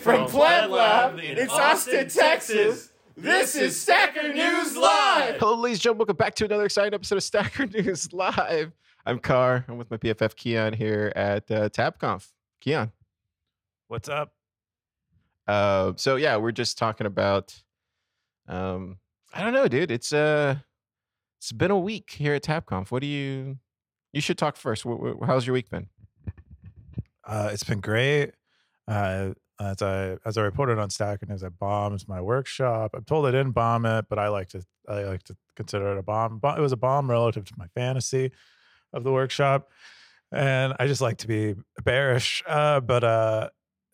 From PlebLab in Austin, Texas, this is Stacker News Live. Hello, ladies and gentlemen. Welcome back to another exciting episode of Stacker News Live. I'm Car. I'm with my PFF Keyan here at uh, TabConf. Keyan. What's up? Uh, so yeah, we're just talking about. Um, I don't know, dude. It's uh, it's been a week here at TabConf. What do you? You should talk first. Wh- wh- How's your week been? Uh, it's been great. Uh, as I as I reported on Stacker News, I bombed my workshop. I'm told I didn't bomb it, but I like to I like to consider it a bomb. Bo- It was a bomb relative to my fantasy of the workshop, and I just like to be bearish. Uh, but uh,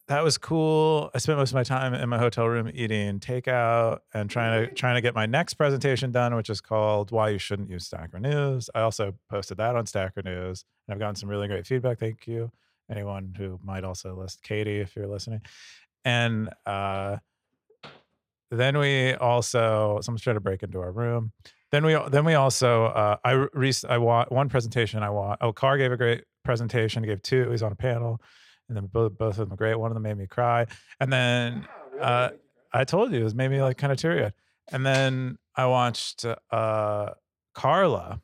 that was cool. I spent most of my time in my hotel room eating takeout and trying to trying to get my next presentation done, which is called "Why You Shouldn't Use Stacker News." I also posted that on Stacker News, and I've gotten some really great feedback. Thank you, anyone who might also list Katie if you're listening. And uh, then we also someone's trying to break into our room. Then we then we also uh, I re- I wa- one presentation I want. Oh, Car gave a great presentation. He gave two. He was on a panel, and then both both of them great. One of them made me cry, and then uh, I told you it was made me like kind of teary eyed. And then I watched uh, Clara,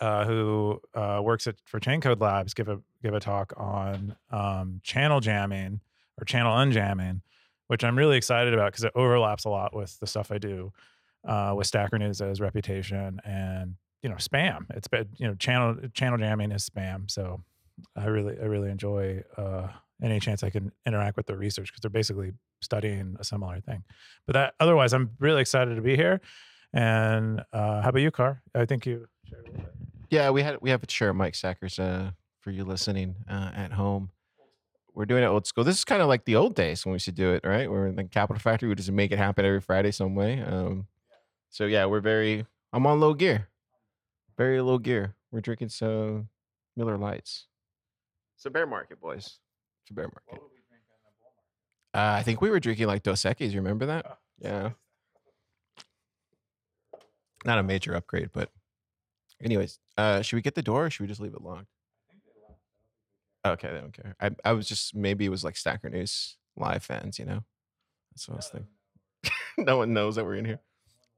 uh, who uh, works at for Chaincode Labs, give a give a talk on um, channel jamming or channel unjamming, which I'm really excited about because it overlaps a lot with the stuff I do uh, with Stacker News as reputation and you know spam. It's been you know channel channel jamming is spam, so I really I really enjoy uh, any chance I can interact with the research because they're basically studying a similar thing. But that otherwise, I'm really excited to be here. And uh, how about you, Car? I think you. Yeah, we had we have a share Mike Stackers uh, for you listening uh, at home. We're doing it old school. This is kind of like the old days when we used to do it, right? We're in the Capital Factory. We just make it happen every Friday some way. Um, so yeah, we're very. I'm on low gear, very low gear. We're drinking some Miller Lites. It's a bear market, boys. It's a bear market. Uh, I think we were drinking like Dos Equis. You remember that? Yeah. Not a major upgrade, but anyways, uh, should we get the door or should we just leave it locked? Okay, they don't care. I I was just maybe it was like Stacker News live fans, you know. That's what I was thinking. no one knows that we're in here.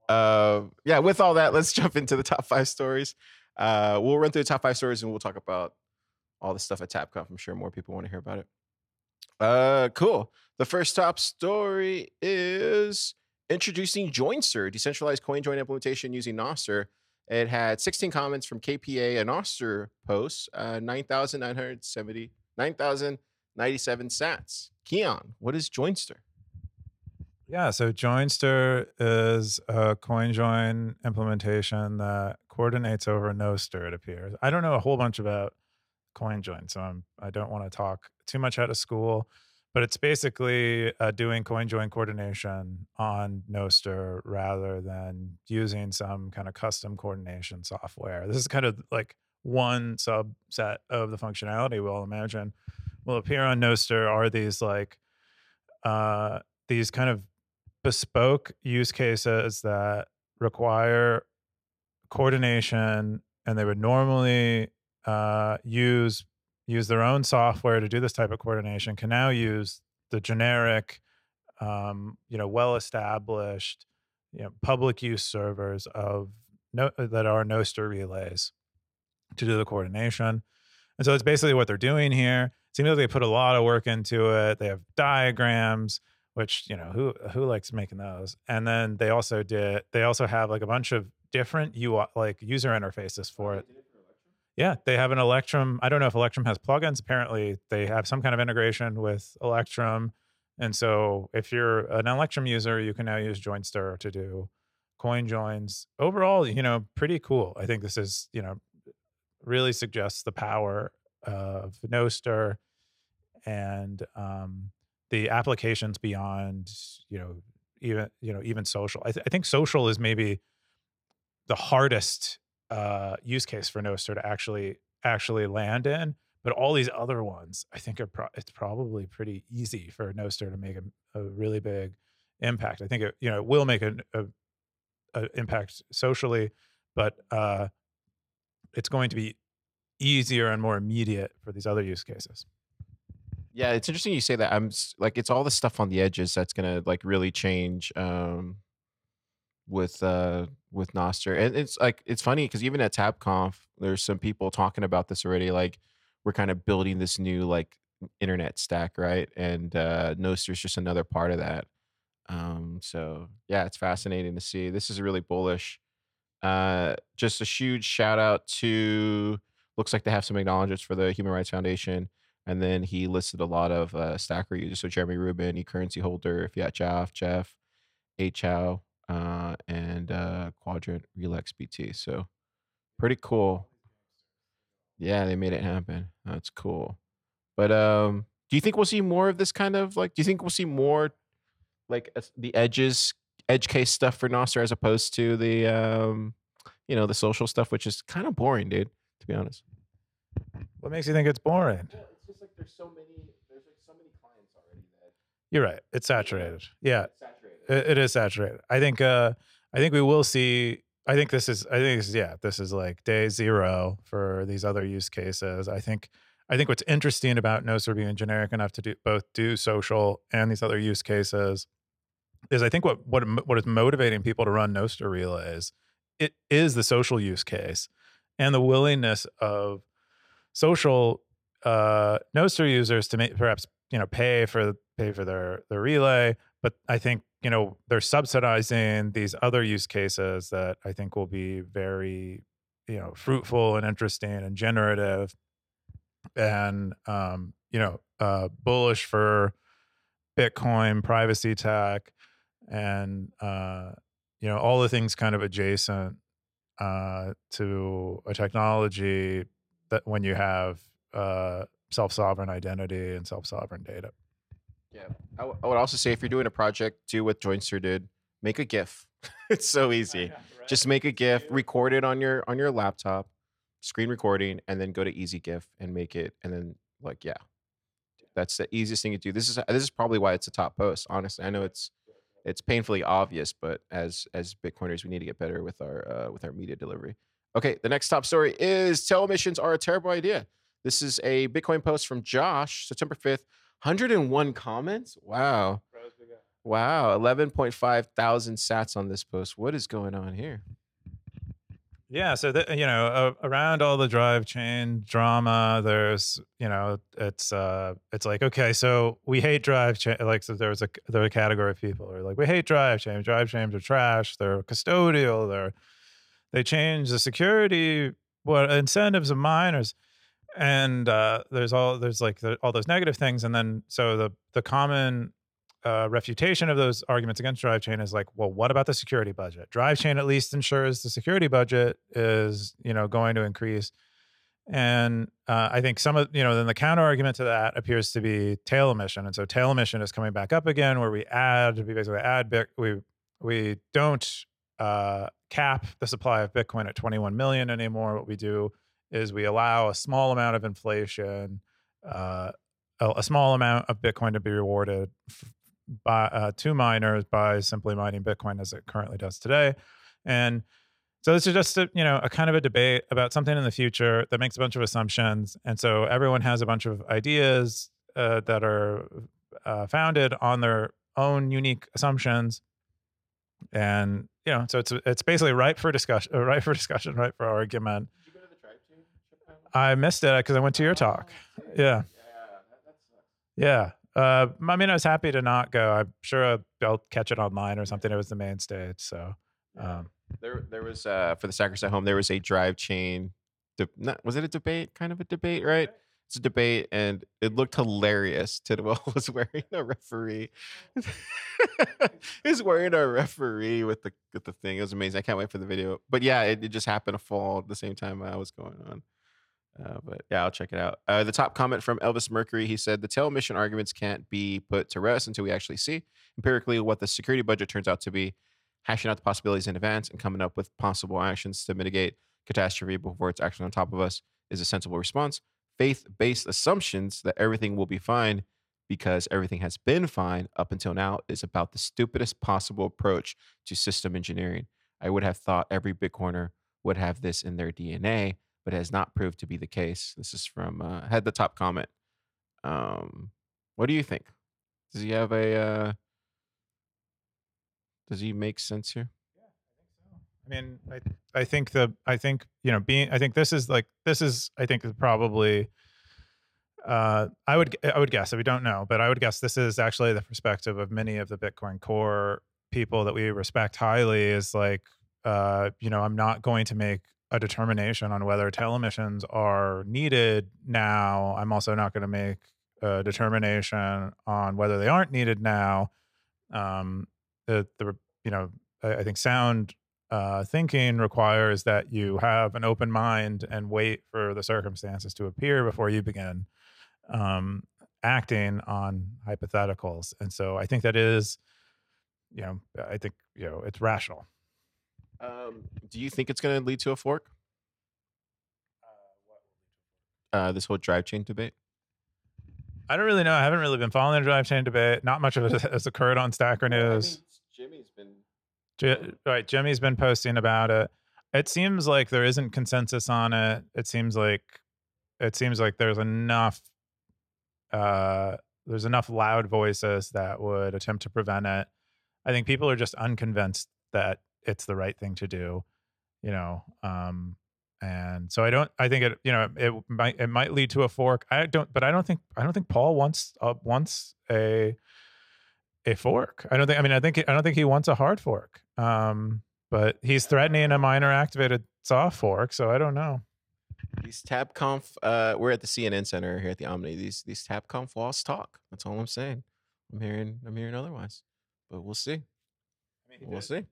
Uh, yeah. With all that, let's jump into the top five stories. Uh, we'll run through the top five stories and we'll talk about all the stuff at TabConf. I'm sure more people want to hear about it. Uh, cool. The first top story is introducing Joinstr, decentralized coin join implementation using Nostr. It had 16 comments from KPA and Nostr posts, uh, 9,970, 9,097 sats. Keyan, what is Joinstr? Yeah, so Joinstr is a CoinJoin implementation that coordinates over Nostr, it appears. I don't know a whole bunch about CoinJoin, so I'm, I don't want to talk too much out of school, but it's basically uh, doing CoinJoin coordination on Nostr rather than using some kind of custom coordination software. This is kind of like one subset of the functionality we'll imagine will appear on Nostr are these like uh, these kind of bespoke use cases that require coordination and they would normally uh, use use their own software to do this type of coordination can now use the generic um, you know well established you know public use servers of no, that are Nostr relays to do the coordination. And so it's basically what they're doing here. It seems like they put a lot of work into it. They have diagrams which you know who who likes making those? And then they also did they also have like a bunch of different UI like user interfaces for it yeah they have an electrum i don't know if electrum has plugins apparently they have some kind of integration with electrum. And so if you're an electrum user you can now use joinstr to do coin joins. Overall you know pretty cool. I think this is you know really suggests the power of nostr and um the applications beyond you know even you know even social. I, th- I think social is maybe the hardest uh, use case for Nostr to actually actually land in. But all these other ones, I think are pro- it's probably pretty easy for Nostr to make a, a really big impact. I think it you know it will make an a, a impact socially, but uh, it's going to be easier and more immediate for these other use cases. Yeah, it's interesting you say that. I'm like, it's all the stuff on the edges that's gonna like really change um, with uh with Nostr, and it's like it's funny because even at TabConf, there's some people talking about this already. Like, we're kind of building this new like internet stack, right? And uh, Nostr's just another part of that. Um, so yeah, it's fascinating to see. This is really bullish. Uh, just a huge shout out to looks like they have some acknowledgments for the Human Rights Foundation. And then he listed a lot of uh, Stacker users. So Jeremy Rubin, e currency holder, fiatjaf, Jeff, A Chow, uh, and uh, Quadrant Relax BT. So pretty cool. Yeah, they made it happen. That's cool. But um, do you think we'll see more of this kind of like? Do you think we'll see more like as- the edges, edge case stuff for Nostr as opposed to the um, you know, the social stuff, which is kind of boring, dude. To be honest. What makes you think it's boring? it's just like there's so many, there's like so many clients already that You're right. It's saturated. Yeah, saturated. It, is saturated. I think. Uh, I think we will see. I think this is. I think this is. Yeah, this is like day zero for these other use cases. I think. I think what's interesting about Nostr being generic enough to do both do social and these other use cases is I think what what what is motivating people to run Nostr relays it is the social use case and the willingness of social uh, users to make, perhaps you know pay for pay for their their relay, but I think you know they're subsidizing these other use cases that I think will be very you know fruitful and interesting and generative and um, you know uh, bullish for Bitcoin privacy tech and uh, you know all the things kind of adjacent uh, to a technology that when you have uh, self-sovereign identity and self-sovereign data. Yeah. I, w- I would also say if you're doing a project, do what Joinstr did. Make a GIF. it's so easy. Just make a GIF, record it on your on your laptop, screen recording, and then go to Easy GIF and make it. And then like yeah, that's the easiest thing to do. This is this is probably why it's a top post. Honestly, I know it's it's painfully obvious, but as as Bitcoiners, we need to get better with our uh, with our media delivery. Okay, the next top story is tail emissions are a terrible idea. This is a Bitcoin post from Josh, September fifth. 101 comments. Wow. Wow, 11.5 thousand sats on this post. What is going on here? Yeah, so that you know, uh, around all the drive chain drama, there's you know, it's uh, it's like okay, so we hate drive chain. Like, so there's a there's a category of people who are like, we hate drive chains. Drive chains are trash. They're custodial. They're they change the security what incentives of miners, and uh, there's all there's like the, all those negative things, and then so the the common uh, refutation of those arguments against drive chain is like, well, what about the security budget? Drive chain at least ensures the security budget is, you know, going to increase. And uh, I think some of, you know, then the counter argument to that appears to be tail emission. And so tail emission is coming back up again, where we add, we basically add, we we don't uh, cap the supply of Bitcoin at 21 million anymore. What we do is we allow a small amount of inflation, uh, a, a small amount of Bitcoin to be rewarded f- by uh, miners by simply mining Bitcoin as it currently does today. And so this is just a, you know a kind of a debate about something in the future that makes a bunch of assumptions, and so everyone has a bunch of ideas uh, that are uh, founded on their own unique assumptions, and you know so it's it's basically ripe for discussion, uh, ripe for discussion, ripe for argument. Did you go to the drive chain? I missed it because I went to your talk. Yeah. Yeah. Uh, I mean, I was happy to not go. I'm sure I'll- catch it online or something. It was the main stage. So, um, There, there was uh, for the Stackers at home. There was a drive chain. De- not, was it a debate? Kind of a debate, right? It's a debate, and it looked hilarious. Tidwell was wearing a referee. He's wearing a referee with the with the thing. It was amazing. I can't wait for the video. But yeah, it, it just happened to fall at the same time I was going on. Uh, but yeah, I'll check it out. Uh, the top comment from Elvis Mercury. He said the tail emission arguments can't be put to rest until we actually see empirically what the security budget turns out to be, hashing out the possibilities in advance and coming up with possible actions to mitigate catastrophe before it's actually on top of us is a sensible response. Faith based assumptions that everything will be fine because everything has been fine up until now is about the stupidest possible approach to system engineering. I would have thought every Bitcoiner would have this in their DNA, but has not proved to be the case. This is from uh, had the top comment. Um, What do you think? Does he have a? Uh, does he make sense here? I mean, I I think the I think you know being I think this is like this is I think probably uh I would I would guess we don't know, but I would guess this is actually the perspective of many of the Bitcoin core people that we respect highly is like uh you know I'm not going to make a determination on whether tail emissions are needed now. I'm also not going to make a determination on whether they aren't needed now. Um, the the you know I, I think sound uh, thinking requires that you have an open mind and wait for the circumstances to appear before you begin um, acting on hypotheticals. And so I think that is, you know, I think you know it's rational. Um, do you think it's going to lead to a fork? Uh, this whole drive chain debate. I don't really know. I haven't really been following the drive chain debate. Not much of it has occurred on Stacker News. Jimmy's been J- right, Jimmy's been posting about it. It seems like there isn't consensus on it. It seems like it seems like there's enough uh there's enough loud voices that would attempt to prevent it. I think people are just unconvinced that it's the right thing to do, you know. Um and so I don't I think it you know it might it might lead to a fork. I don't but I don't think I don't think Paul wants uh, wants a a fork. I don't think. I mean, I think. I don't think he wants a hard fork. Um, but he's threatening a miner activated soft fork. So I don't know. These TabConf, uh, we're at the CNN Center here at the Omni. These these TabConf walls talk. That's all I'm saying. I'm hearing I'm hearing otherwise, but we'll see. We'll see.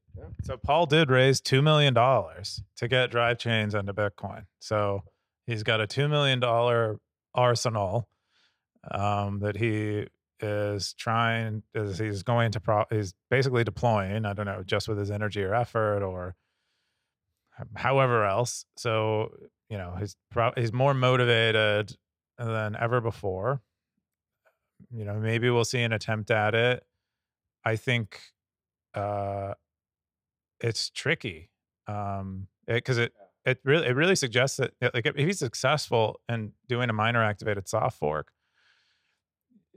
So Paul did raise two million dollars to get drive chains into Bitcoin. So he's got a two million dollar arsenal um, that he is trying is he's going to pro he's basically deploying i don't know just with his energy or effort or however else. So you know he's pro- he's more motivated than ever before. You know maybe we'll see an attempt at it. I think uh it's tricky um because it, it, it really it really suggests that like if he's successful in doing a miner activated soft fork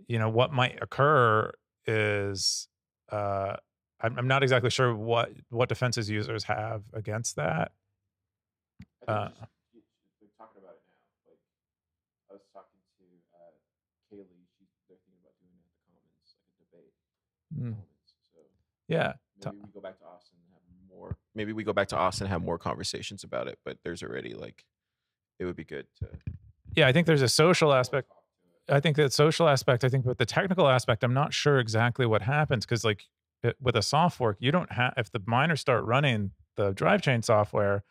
you know what might occur is uh, I'm, I'm, not exactly sure what what defenses users have against that. Uh, just, talking about it now. Like I was talking to uh, Kaylee. She's they're thinking about doing it in the Commons, like a debate. Mm. Yeah, maybe we go back to Austin and have more. Maybe we go back to Austin and have more conversations about it. But there's already like, it would be good to. Yeah, I think there's a social aspect I think that social aspect, I think but the technical aspect, I'm not sure exactly what happens because like it, with a soft fork, you don't have if the miners start running the drive chain software,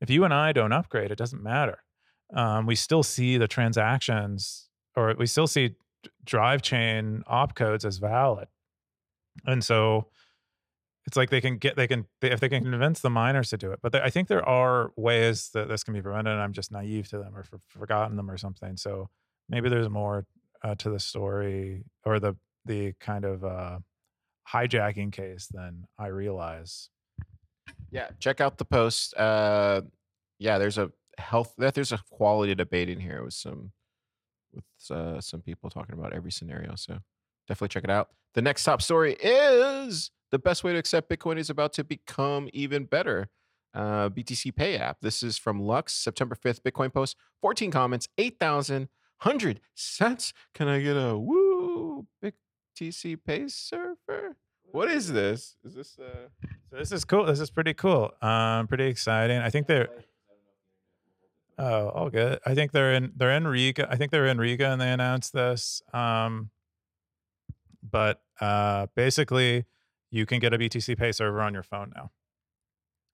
if you and I don't upgrade, it doesn't matter. Um, we still see the transactions or we still see drive chain opcodes as valid. And so it's like they can get they can they, if they can convince the miners to do it but they, i think there are ways that this can be prevented and i'm just naive to them or for, forgotten them or something so maybe there's more uh, to the story or the the kind of uh, hijacking case than I realize. Yeah, check out the post. Uh, yeah, there's a health. There's a quality debate in here with some with uh, some people talking about every scenario. So definitely check it out. The next top story is the best way to accept Bitcoin is about to become even better. Uh, BTC Pay app. This is from Lux, September 5th, Bitcoin post. 14 comments, 8,000 hundred cents. Can I get a woo BTC Pay server? What is this? Is this uh so this is cool. This is pretty cool. Um pretty exciting. I think they're Oh, all good. I think they're in they're in Riga. I think they're in Riga and they announced this. Um but uh basically you can get a BTC Pay server on your phone now.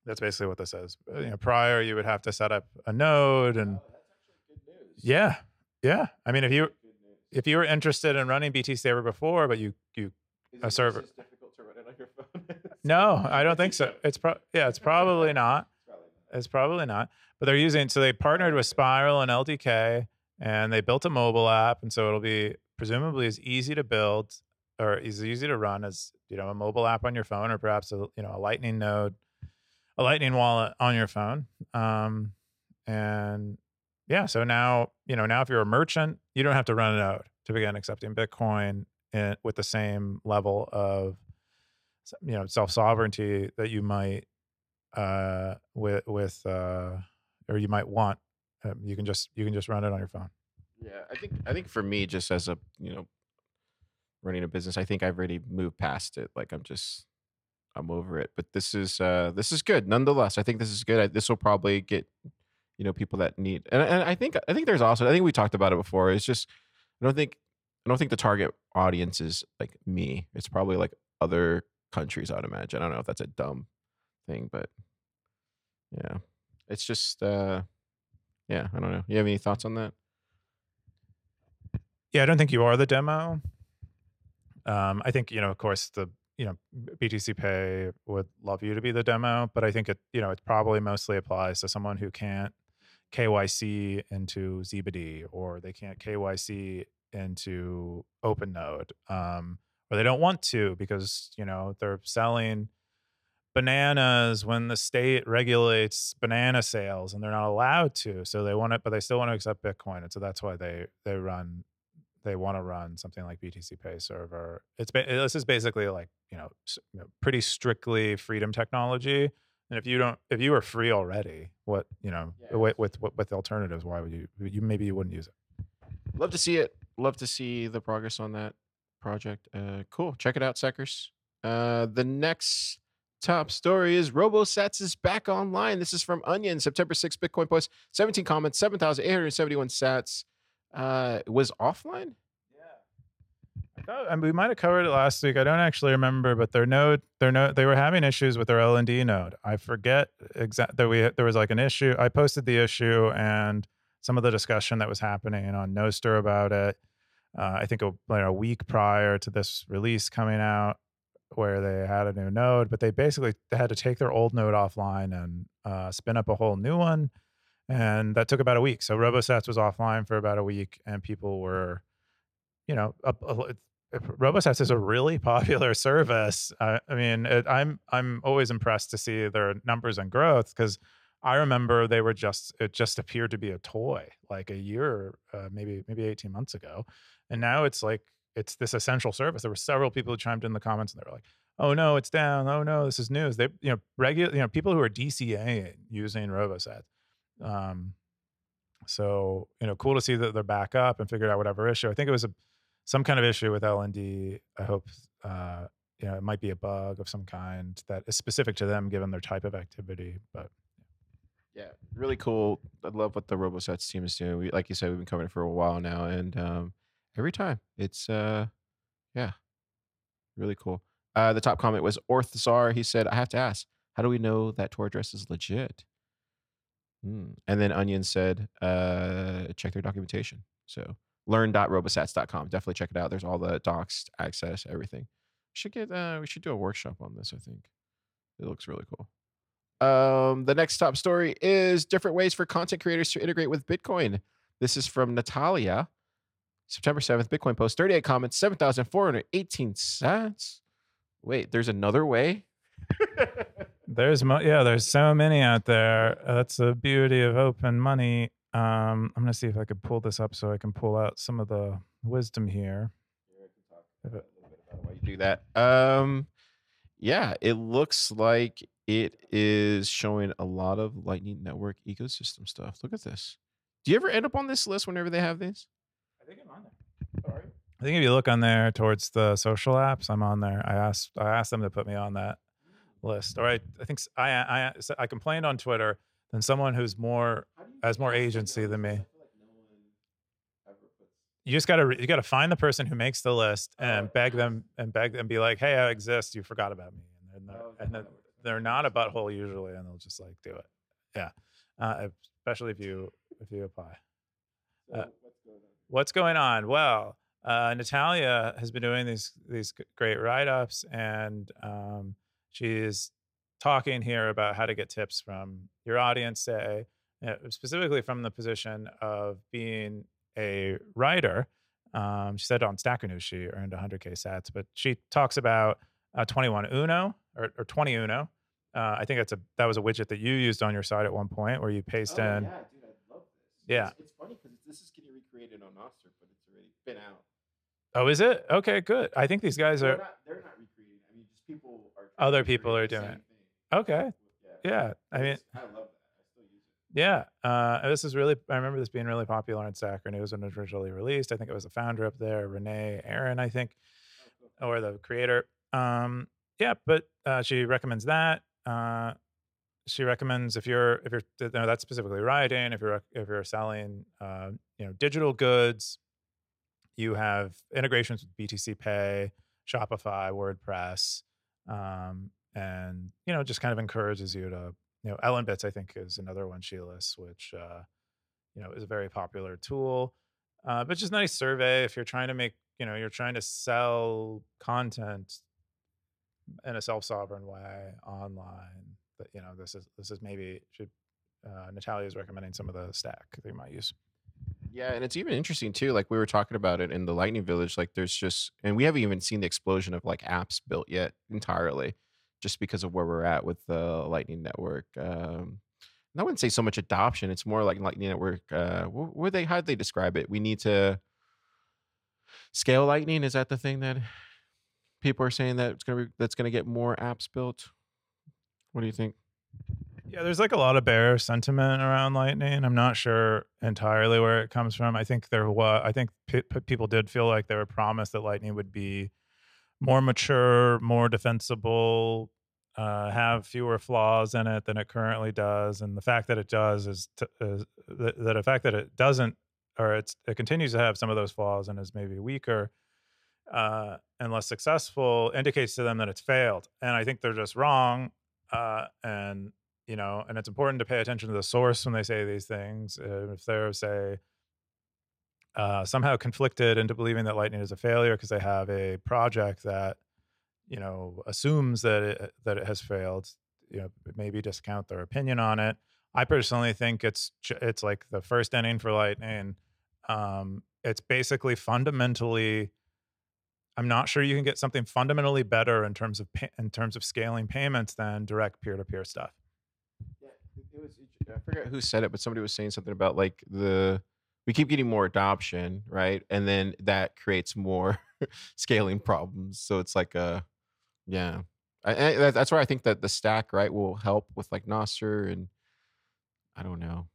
That's basically what this is. Uh, you know, prior you would have to set up a node and yeah, yeah, I mean, if you if you were interested in running BTC Saver before, but you you a server. no, I don't think so. It's pro yeah, it's probably not. It's probably not. But they're using so they partnered with Spiral and LDK, and they built a mobile app, and so it'll be presumably as easy to build or as easy to run as you know a mobile app on your phone, or perhaps a you know a Lightning node, a Lightning wallet on your phone. Um, and yeah, so now, you know, now if you're a merchant, you don't have to run a node. to begin accepting Bitcoin in, with the same level of you know self sovereignty that you might uh, with with uh, or you might want. Um, you can just you can just run it on your phone. Yeah, I think I think for me, just as a you know, running a business, I think I've already moved past it. Like I'm just I'm over it. But this is uh this is good nonetheless. I think this is good. I, this will probably get you know people that need and, and I think I think there's also I think we talked about it before. It's just I don't think I don't think the target audience is like me. It's probably like other countries. I'd imagine. I don't know if that's a dumb thing, but yeah, it's just uh yeah. I don't know. You have any thoughts on that? Yeah, I don't think you are the demo. Um, I think you know, of course, the you know BTC Pay would love you to be the demo, but I think it you know it probably mostly applies to someone who can't KYC into Zebedee or they can't KYC into OpenNode, um, or they don't want to because you know they're selling bananas when the state regulates banana sales and they're not allowed to. So they want it, but they still want to accept Bitcoin, and so that's why they they run they want to run something like BTC Pay server. It's this is basically like you know, you know pretty strictly freedom technology and if you don't, if you are free already, what you know, yeah. with, with with alternatives, why would you? You maybe you wouldn't use it. Love to see it. Love to see the progress on that project. Uh, cool. Check it out, Stackers. Uh, the next top story is RoboSats is back online. This is from Onion, September 6th, Bitcoin post, 17 comments, 7,871 sats. Uh, was offline? mean, we might have covered it last week. I don't actually remember, but their node, their node, they were having issues with their LND node. I forget exact that we there was like an issue. I posted the issue and some of the discussion that was happening on Nostr about it. Uh, I think a, like a week prior to this release coming out, where they had a new node, but they basically had to take their old node offline and uh, spin up a whole new one, and that took about a week. So RoboSats was offline for about a week, and people were you know, a, RoboSats is a really popular service. I mean, it, I'm I'm always impressed to see their numbers and growth because I remember they were just it just appeared to be a toy like a year, uh, maybe maybe 18 months ago, and now it's like it's this essential service. There were several people who chimed in the comments and they were like, "Oh no, it's down. Oh no, this is news." They you know regular you know people who are DCA using RoboSats. Um, so you know, cool to see that they're back up and figured out whatever issue. I think it was a some kind of issue with LND. I hope uh, you know it might be a bug of some kind that is specific to them given their type of activity. But yeah, really cool. I love what the RoboSats team is doing. We, like you said, we've been covering it for a while now, and um, every time it's uh, yeah, really cool. Uh, the top comment was Orthzar. He said, "I have to ask, how do we know that Tor address is legit?" Hmm. And then Onion said, uh, "Check their documentation." So learn.robosats.com. Definitely check it out. There's all the docs, access, everything. Should get uh, we should do a workshop on this, I think. It looks really cool. Um, the next top story is different ways for content creators to integrate with Bitcoin. This is from Natalia. September 7th, Bitcoin post, 38 comments, 7,418 cents. Wait, there's another way? there's mo- yeah, there's so many out there. That's the beauty of open money. Um, I'm going to see if I can pull this up so I can pull out some of the wisdom here. Why you do that? Um, yeah, it looks like it is showing a lot of Lightning Network ecosystem stuff. Look at this. Do you ever end up on this list whenever they have these? I think I'm on there. Sorry. I think if you look on there towards the social apps, I'm on there. I asked I asked them to put me on that list. All right. I think I I I complained on Twitter than someone who's more has more agency than me. You just gotta you gotta find the person who makes the list oh, and beg them and beg them be like, hey, I exist. You forgot about me, and they're, and they're, they're not a butthole usually, and they'll just like do it. Yeah, uh, especially if you if you apply. Uh, what's going on? Well, uh, Natalia has been doing these these great write ups, and um, she's talking here about how to get tips from your audience, say, specifically from the position of being a writer. Um, she said on Stacker News she earned 100K sats, but she talks about uh, 21 Uno or, or 20 Uno. Uh, I think that's a that was a widget that you used on your site at one point where you paste oh, in. Yeah, dude, I love this. Yeah, it's, it's funny because this is getting recreated on Nostr, but it's already been out. Oh, is it? Okay, good. I think these guys are. not, they're not recreating. I mean, just people are. Other people are doing it. Okay. Yeah. I mean, I love that. I still use it. yeah. Uh, this is really. I remember this being really popular on Stacker News when it was originally released. I think it was the founder up there, Renee Aaron, I think, or the creator. Um, yeah, but uh, she recommends that. Uh, she recommends if you're if you're no, that's specifically writing. If you're if you're selling, uh, you know, digital goods, you have integrations with BTC Pay, Shopify, WordPress, um, and you know, just kind of encourages you to you know, LNbits I think is another one she lists, which uh, you know is a very popular tool. Uh, but just nice survey if you're trying to make you know you're trying to sell content in a self-sovereign way online. That you know this is this is maybe should uh, Natalia is recommending some of the stack they might use. Yeah, and it's even interesting too. Like we were talking about it in the Lightning Village. Like there's just, and we haven't even seen the explosion of like apps built yet entirely, just because of where we're at with the Lightning Network. Um, and I wouldn't say so much adoption. It's more like Lightning Network. Uh, wh- where they how they describe it? We need to scale Lightning. Is that the thing that people are saying that it's gonna be that's gonna get more apps built? What do you think? Yeah, there's like a lot of bear sentiment around Lightning. I'm not sure entirely where it comes from. I think there was. I think pe- pe- people did feel like they were promised that Lightning would be more mature, more defensible, uh, have fewer flaws in it than it currently does, and the fact that it does is, t- is that, that the fact that it doesn't, or it continues to have some of those flaws and is maybe weaker uh, and less successful, indicates to them that it's failed. And I think they're just wrong. Uh, and you know, and it's important to pay attention to the source when they say these things. Uh, if they're say uh, somehow conflicted into believing that Lightning is a failure because they have a project that you know assumes that it that it has failed, you know, maybe discount their opinion on it. I personally think it's it's like the first inning for Lightning. Um, it's basically fundamentally. I'm not sure you can get something fundamentally better in terms of in terms of scaling payments than direct peer to peer stuff. It was. I forget who said it, but somebody was saying something about like the we keep getting more adoption, right? And then that creates more scaling problems. So it's like a, yeah, that's where I think that the stack right will help with like Nostr and I don't know,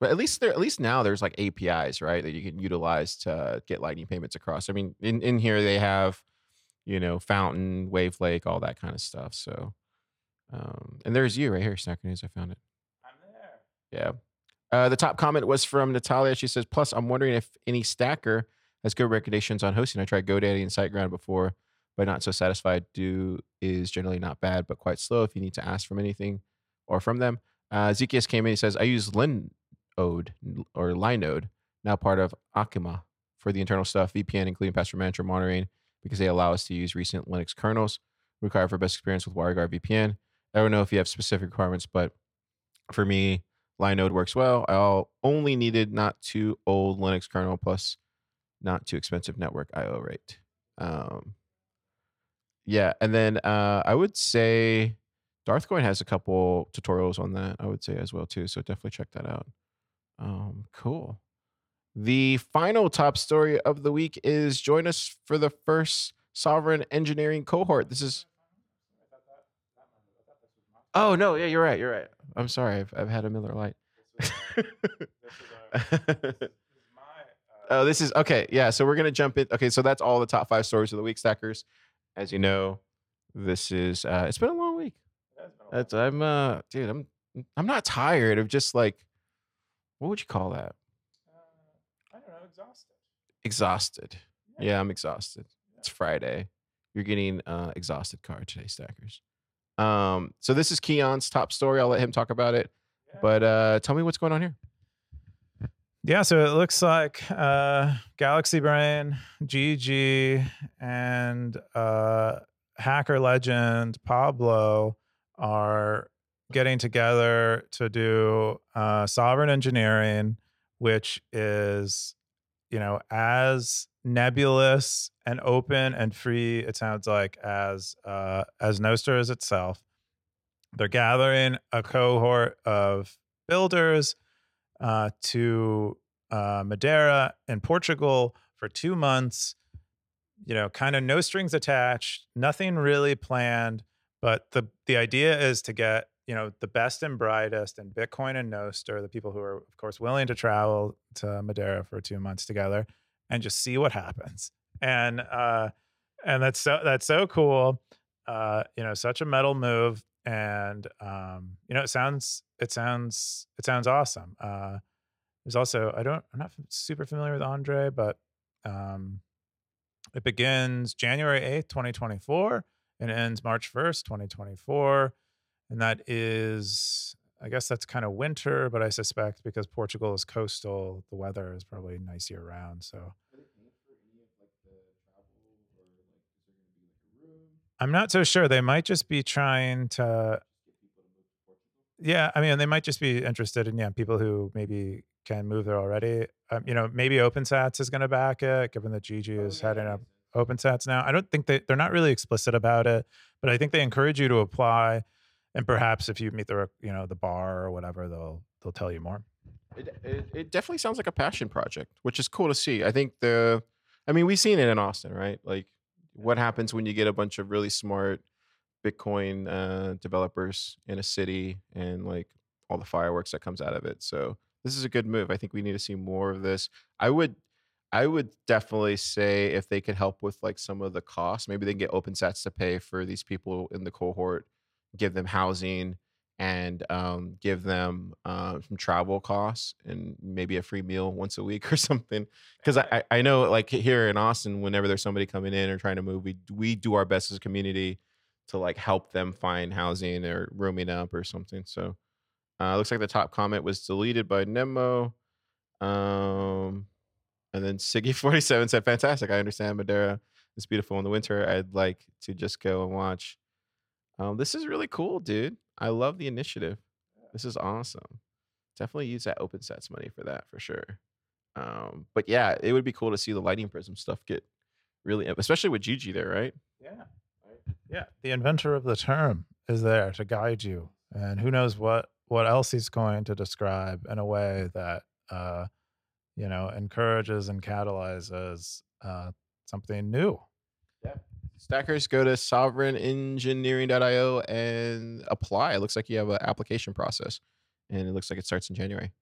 but at least there, at least now there's like APIs, right, that you can utilize to get Lightning payments across. I mean, in in here they have, you know, Fountain, Wavlake, all that kind of stuff. So. Um, and there's you right here, Stacker News. I found it. I'm there. Yeah. Uh, the top comment was from Natalia. She says, Plus, I'm wondering if any stacker has good recommendations on hosting. I tried GoDaddy and SiteGround before, but not so satisfied. Do is generally not bad, but quite slow if you need to ask from anything or from them. Uh, Zekias came in. He says, I use Linode or Linode, now part of Akamai, for the internal stuff, VPN, including password manager monitoring, because they allow us to use recent Linux kernels required for best experience with WireGuard VPN. I don't know if you have specific requirements, but for me, Linode works well. I only needed not too old Linux kernel plus not too expensive network IO rate. Um, yeah, and then uh, I would say Darthcoin has a couple tutorials on that. I would say as well too. So definitely check that out. Um, cool. The final top story of the week is join us for the first sovereign engineering cohort. This is Oh no, yeah, you're right. You're right. I'm sorry. I've I've had a Miller Lite. oh, this is okay. Yeah, so we're gonna jump in. Okay, so that's all the top five stories of the week, stackers. As you know, this is uh it's been a long week. That's I'm uh dude, I'm I'm not tired of just like what would you call that? I don't know, exhausted. Exhausted. Yeah, I'm exhausted. It's Friday. You're getting uh exhausted card today, stackers. Um, so this is Keyan's top story. I'll let him talk about it. But uh tell me what's going on here. Yeah, so it looks like uh, Galaxy Brain, Gigi, and uh, hacker legend Pablo are getting together to do uh, sovereign engineering, which is, you know, as nebulous and open and free. It sounds like as uh, as Nostr is itself. They're gathering a cohort of builders uh, to uh, Madeira in Portugal for two months. You know, kind of no strings attached, nothing really planned. But the the idea is to get you know the best and brightest in Bitcoin and Nostr, the people who are of course willing to travel to Madeira for two months together, and just see what happens. And uh, and that's so that's so cool. Uh, you know, such a metal move, and um, you know, it sounds it sounds it sounds awesome. Uh, there's also I don't I'm not super familiar with Andre, but um, it begins January 8th, 2024 and ends March 1st, 2024. And that is, I guess that's kind of winter, but I suspect because Portugal is coastal, the weather is probably nice year round. So I'm not so sure. They might just be trying to. Yeah, I mean, they might just be interested in yeah people who maybe can move there already. Um, you know, maybe OpenSats is going to back it, given that Gigi is heading up OpenSats now. I don't think they they're not really explicit about it, but I think they encourage you to apply, and perhaps if you meet the you know the bar or whatever, they'll they'll tell you more. It, it, it definitely sounds like a passion project, which is cool to see. I think the, I mean, we've seen it in Austin, right? Like, what happens when you get a bunch of really smart Bitcoin uh, developers in a city and like all the fireworks that comes out of it. So this is a good move. I think we need to see more of this. I would I would definitely say if they could help with like some of the costs, maybe they can get OpenSats to pay for these people in the cohort, give them housing and um, give them uh, some travel costs and maybe a free meal once a week or something. Because I, I know like here in Austin, whenever there's somebody coming in or trying to move, we we do our best as a community to like help them find housing or rooming up or something. So uh, looks like the top comment was deleted by Nemo. Um, and then Siggy47 said, Fantastic. I understand Madeira is beautiful in the winter. I'd like to just go and watch. Um, this is really cool, dude. I love the initiative. This is awesome. Definitely use that OpenSats money for that for sure. Um, but yeah, it would be cool to see the lightning prism stuff get really, especially with Gigi there, right? Yeah. Yeah. The inventor of the term is there to guide you. And who knows what, what else he's going to describe in a way that, uh, you know, encourages and catalyzes uh, something new. Yeah. Stackers, go to sovereignengineering.io and apply. It looks like you have an application process, and it looks like it starts in January.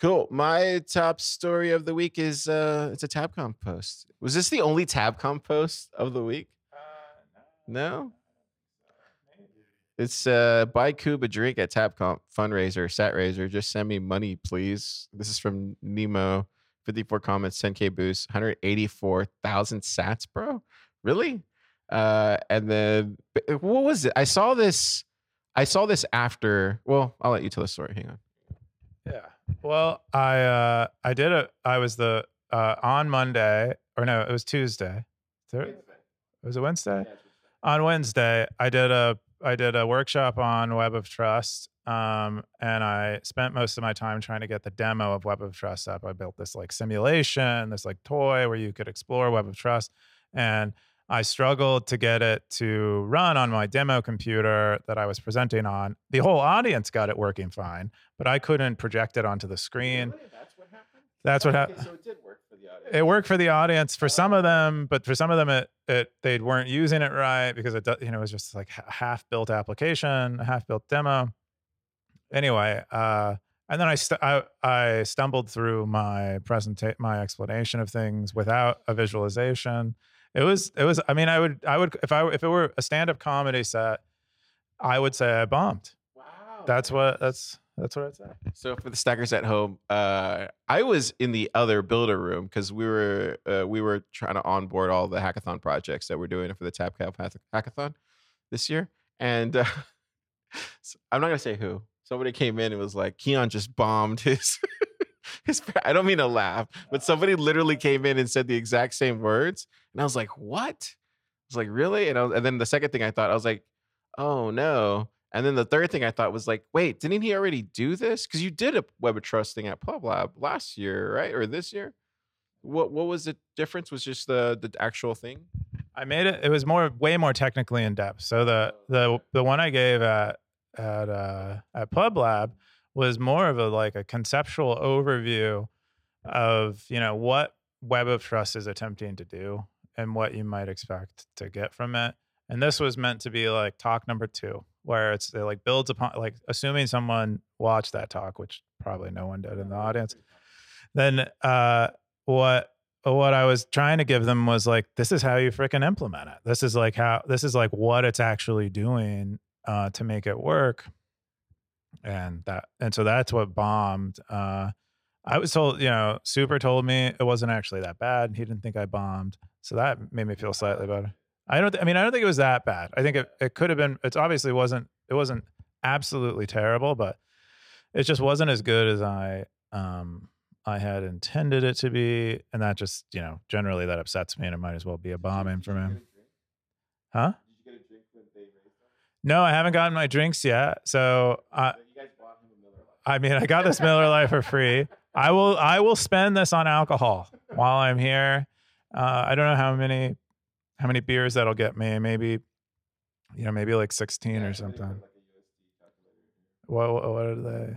Cool. My top story of the week is uh, it's a TabConf post. Was this the only TabConf post of the week? Uh, no. It's uh, buy Cube a drink at TabConf fundraiser, SatRaiser. Just send me money, please. This is from Nemo. 54 comments, 10k boost, 184,000 sats, bro. Really? Uh, and then what was it? I saw this. I saw this after. Well, I'll let you tell the story. Hang on. Yeah. Well, I uh, I did a. I was the uh, on Monday or no, it was Tuesday. Third, was it Wednesday? Yeah, on Wednesday, I did a I did a workshop on Web of Trust, um, and I spent most of my time trying to get the demo of Web of Trust up. I built this like simulation, this like toy where you could explore Web of Trust, and I struggled to get it to run on my demo computer that I was presenting on. The whole audience got it working fine, but I couldn't project it onto the screen. Really? That's what happened. That's what happened. Okay, so it did work for the audience. it worked for the audience for some of them, but for some of them, it, it they weren't using it right because it you know it was just like a half built application, a half built demo. Anyway, uh, and then I, st- I, I stumbled through my presentation, my explanation of things without a visualization. It was it was I mean I would I would if I if it were a stand up comedy set, I would say I bombed. Wow. That's what that's that's what I'd say. So for the stackers at home, uh, I was in the other builder room because we were uh, we were trying to onboard all the hackathon projects that we're doing for the TabConf hackathon this year, and uh, I'm not gonna say who. Somebody came in and was like, "Keyan just bombed his." his I don't mean to laugh, but somebody literally came in and said the exact same words, and I was like, "What?" I was like, "Really?" And, was, and then the second thing I thought, I was like, "Oh no!" And then the third thing I thought was like, wait, didn't he already do this? Because you did a Web of Trust thing at PlebLab last year, right? Or this year? What what was the difference? Was just the the actual thing? I made it. It was more, way more technically in depth. So the the the one I gave at at uh, at PlebLab was more of a like a conceptual overview of you know what Web of Trust is attempting to do and what you might expect to get from it. And this was meant to be like talk number two, where it's it like builds upon like assuming someone watched that talk, which probably no one did in the audience. Then uh, what what I was trying to give them was like, this is how you freaking implement it. This is like how this is like what it's actually doing uh, to make it work. And that and so that's what bombed. Uh, I was told, you know, Super told me it wasn't actually that bad. And he didn't think I bombed, so that made me feel slightly better. I don't. I mean, I don't think it was that bad. I think it, it could have been. It obviously wasn't. It wasn't absolutely terrible, but it just wasn't as good as I um I had intended it to be, and that just you know generally that upsets me, and it might as well be a bombing for me. Huh? No, I haven't gotten my drinks yet. So I, I mean, I got this Miller Lite for free. I will, I will spend this on alcohol while I'm here. Uh, I don't know how many, how many beers that'll get me. Maybe, you know, maybe like 16 or something. What, what are they?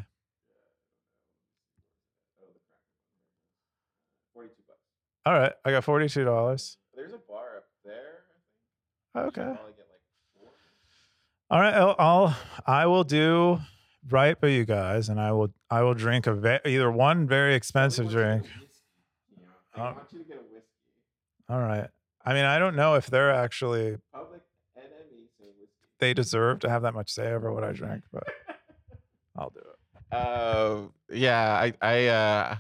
All right, I got forty-two dollars. There's a bar up there. Okay. All right, I'll, I'll I will do right by you guys, and I will I will drink a ve- either one very expensive drink. I Oh. want you to get a whiskey. All right. I mean, I don't know if they're actually Public enemy say whiskey. they deserve to have that much say over what I drink, but I'll do it. Uh, yeah, I, I, uh,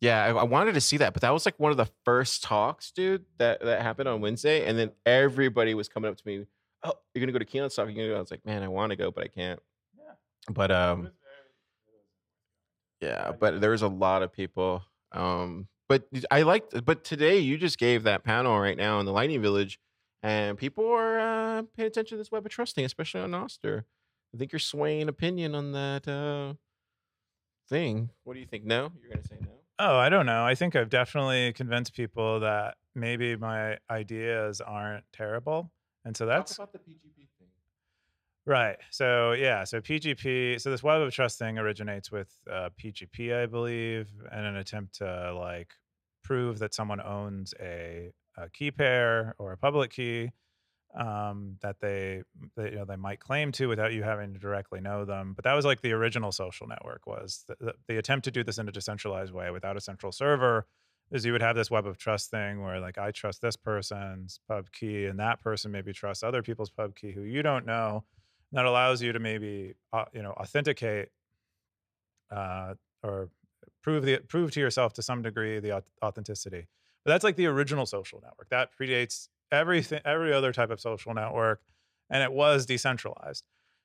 yeah, I, I wanted to see that, but that was like one of the first talks, dude, that that happened on Wednesday, and then everybody was coming up to me, "Oh, you're gonna go to Keyan's talk? You're gonna go?" I was like, "Man, I want to go, but I can't." Yeah. But um, yeah, but there was a lot of people. Um, but I liked, but today you just gave that panel right now in the Lightning Village, and people are uh, paying attention to this web of trusting, especially on Nostr. I think you're swaying opinion on that uh, thing. What do you think? No, you're gonna say no. Oh, I don't know. I think I've definitely convinced people that maybe my ideas aren't terrible. And so that's Talk about the PGP thing. Right. So yeah. So PGP. So this web of trust thing originates with uh, PGP, I believe, in an attempt to like prove that someone owns a, a key pair or a public key um, that they, they you know they might claim to without you having to directly know them. But that was like the original social network was the, the, the attempt to do this in a decentralized way without a central server. Is you would have this web of trust thing where like I trust this person's pub key and that person maybe trusts other people's pub key who you don't know that allows you to maybe uh, you know authenticate uh, or prove the prove to yourself to some degree the authenticity. But that's like the original social network that predates everything, every other type of social network, and it was decentralized.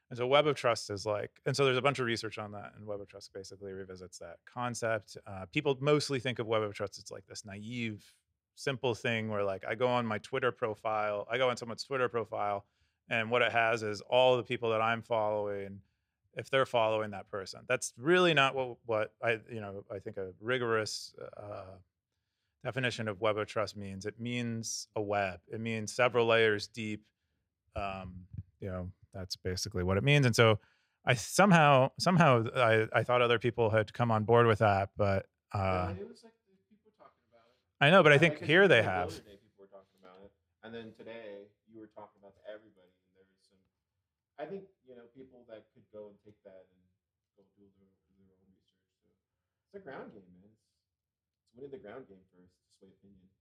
And so Web of Trust is like, and so there's a bunch of research on that, and Web of Trust basically revisits that concept. Uh, people mostly think of Web of Trust as like this naive, simple thing where like I go on my Twitter profile, I go on someone's Twitter profile, and what it has is all the people that I'm following, if they're following that person. That's really not what what I you know I think a rigorous uh, definition of web of trust means. It means a web. It means several layers deep. Um, you know that's basically what it means. And so I somehow somehow I, I thought other people had come on board with that, but uh, it was like people talking about it. I know. But I Yeah, think here they said the have. day people were talking about it, and then today you were talking about to everybody, and there was some. I think you know people that could go and take that and go do their, their own research. So it's a ground game, man. It's, winning the ground game first to sway opinion.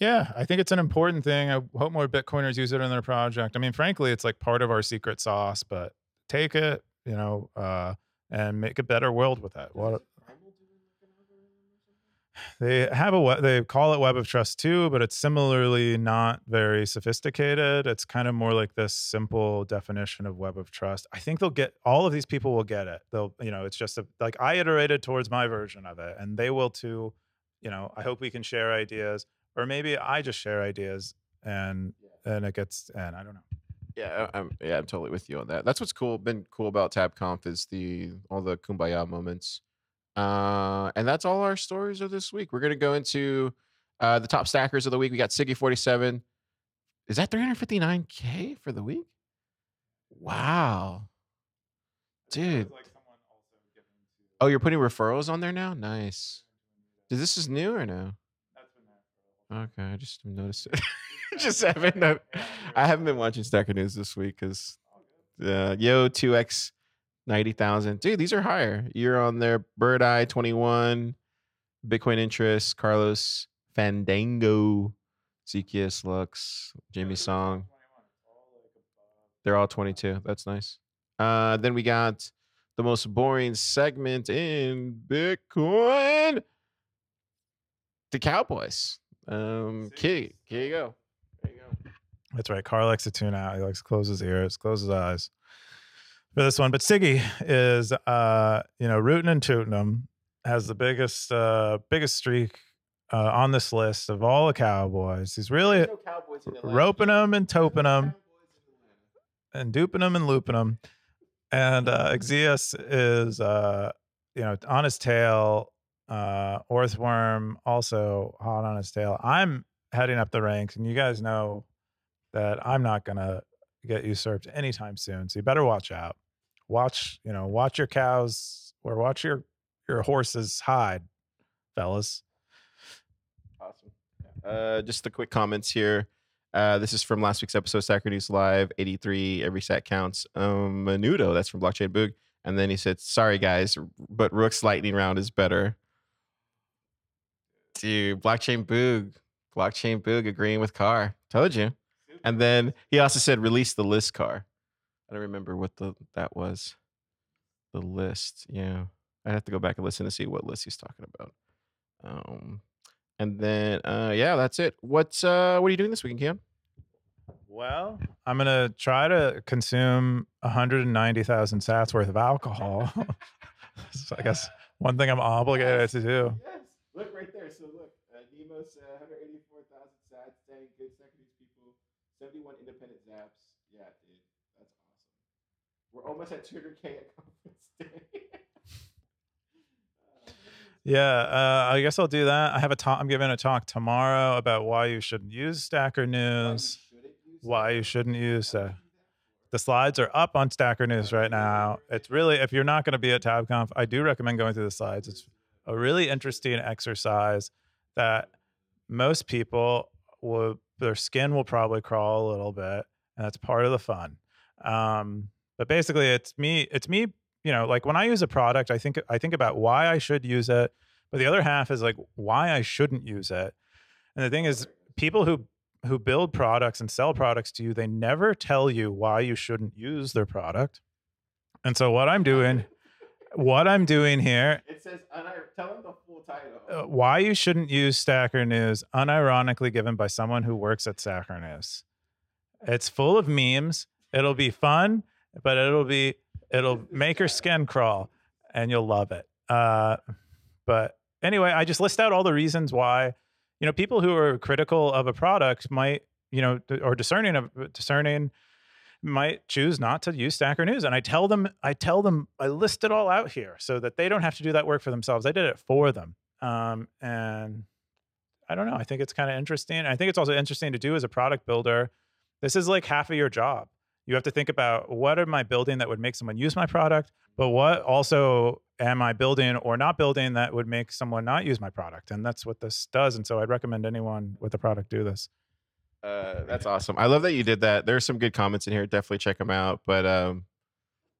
Yeah, I think it's an important thing. I hope more Bitcoiners use it in their project. I mean, frankly, it's like part of our secret sauce, but take it, you know, uh, and make a better world with that. What they have a we- they call it Web of Trust too, but it's similarly not very sophisticated. It's kind of more like this simple definition of Web of Trust. I think they'll get all of these people will get it. They'll, you know, it's just a, like I iterated towards my version of it, and they will too. You know, I hope we can share ideas, or maybe I just share ideas, and and it gets and I don't know. Yeah, I'm yeah, I'm totally with you on that. That's what's cool. Been cool about TabConf is the all the kumbaya moments. Uh, and that's all our stories of this week. We're gonna go into uh, the top stackers of the week. We got Siggy 47. Is that 359k for the week? Wow, dude. Oh, you're putting referrals on there now. Nice. Dude, this is new or no? Okay, I just noticed it. just haven't. No, I haven't been watching Stacker News this week because uh, Yo two X ninety thousand. Dude, these are higher. You're on there. Bird Eye twenty one, Bitcoin interest. Carlos Fandango, Zekias Lux, Jamie Song. They're all twenty two. That's nice. Uh, then we got the most boring segment in Bitcoin. The Cowboys. Um, Key, here you go. There you go. That's right. Carl likes to tune out. He likes to close his ears, close his eyes for this one. But Siggy is, uh, you know, rooting and tooting him. Has the biggest, uh, biggest streak uh, on this list of all the Cowboys. He's really roping them and toping them and duping them and looping them. And uh, Exius is, uh, you know, on his tail uh, Orthworm also hot on his tail. I'm heading up the ranks, and you guys know that I'm not gonna get usurped anytime soon. So you better watch out. Watch, you know, watch your cows or watch your your horses hide, fellas. Awesome. Uh, just the quick comments here. Uh, this is from last week's episode, News Live 83. Every sat counts. Um, Menudo, that's from Blockchain Boog. And then he said, "Sorry guys, but Rook's lightning round is better." Dude, blockchain boog. Blockchain boog agreeing with car. Told you. And then he also said release the list car. I don't remember what the that was. The list. Yeah. I'd have to go back and listen to see what list he's talking about. Um and then uh yeah, that's it. What's uh what are you doing this weekend, Keyan? Well, I'm gonna try to consume 190,000 sats worth of alcohol. so I guess one thing I'm obligated to do. Look right there. So look, uh, Nemos, uh, 184,000 sats, saying good second people, 71 independent zaps. Yeah, dude, that's awesome. We're almost at 200k at conference day. Yeah, uh, I guess I'll do that. I have a talk. I'm giving a talk tomorrow about why you shouldn't use Stacker News. Why you shouldn't use uh, the slides are up on Stacker News right now. It's really if you're not going to be at TabConf, I do recommend going through the slides. It's a really interesting exercise that most people will their skin will probably crawl a little bit, and that's part of the fun. Um, but basically, it's me. It's me. You know, like when I use a product, I think I think about why I should use it, but the other half is like why I shouldn't use it. And the thing is, people who who build products and sell products to you, they never tell you why you shouldn't use their product. And so what I'm doing what I'm doing here. It says, tell them the full title. Uh, why you shouldn't use Stacker News, unironically given by someone who works at Stacker News. It's full of memes. It'll be fun, but it'll be it'll make your skin crawl, and you'll love it. Uh, but anyway, I just list out all the reasons why you know people who are critical of a product might you know or discerning of discerning might choose not to use Stacker News. And I tell them, I tell them, I list it all out here so that they don't have to do that work for themselves. I did it for them. Um, and I don't know. I think it's kind of interesting. I think it's also interesting to do as a product builder. This is like half of your job. You have to think about what am I building that would make someone use my product, but what also am I building or not building that would make someone not use my product? And that's what this does. And so I'd recommend anyone with a product do this. Uh, that's awesome. I love that you did that. There's some good comments in here. Definitely check them out. But um,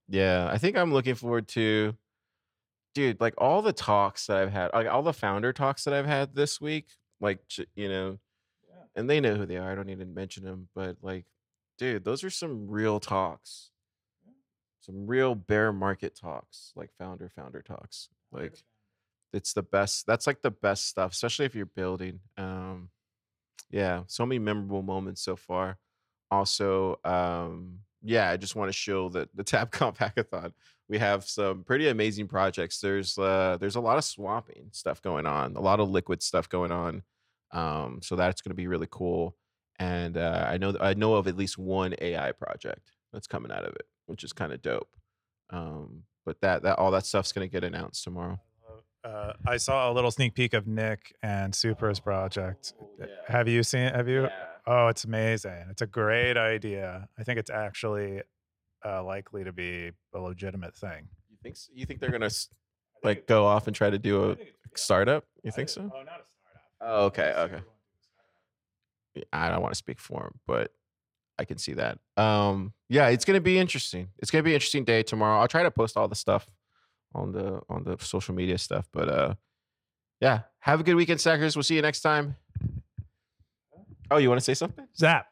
yeah, I think I'm looking forward to, dude, like all the talks that I've had, like all the founder talks that I've had this week. Like you know, yeah. and they know who they are. I don't need to mention them, but like, dude, those are some real talks. Some real bear market talks, like founder founder talks. Like, it's the best. That's like the best stuff, especially if you're building. Um, yeah, so many memorable moments so far. Also, um, yeah, I just want to show that the TabConf hackathon, we have some pretty amazing projects. There's uh, there's a lot of swapping stuff going on, a lot of liquid stuff going on. Um, so that's going to be really cool. And uh, I know I know of at least one AI project that's coming out of it, which is kind of dope. Um, but that that all that stuff's going to get announced tomorrow uh, I saw a little sneak peek of Nick and Supra's project. Oh, yeah. Have you seen? Have you? Yeah. Oh, it's amazing! It's a great idea. I think it's actually uh, likely to be a legitimate thing. You think? So? You think they're gonna like go off and try to do a startup? You think so? Oh, not a startup. Oh, okay, okay. I don't want to speak for him, but I can see that. Um, yeah, it's gonna be interesting. It's gonna be an interesting day tomorrow. I'll try to post all the stuff on the on the social media stuff, but uh, yeah. Have a good weekend, Stackers. We'll see you next time. Oh, you want to say something? Zap.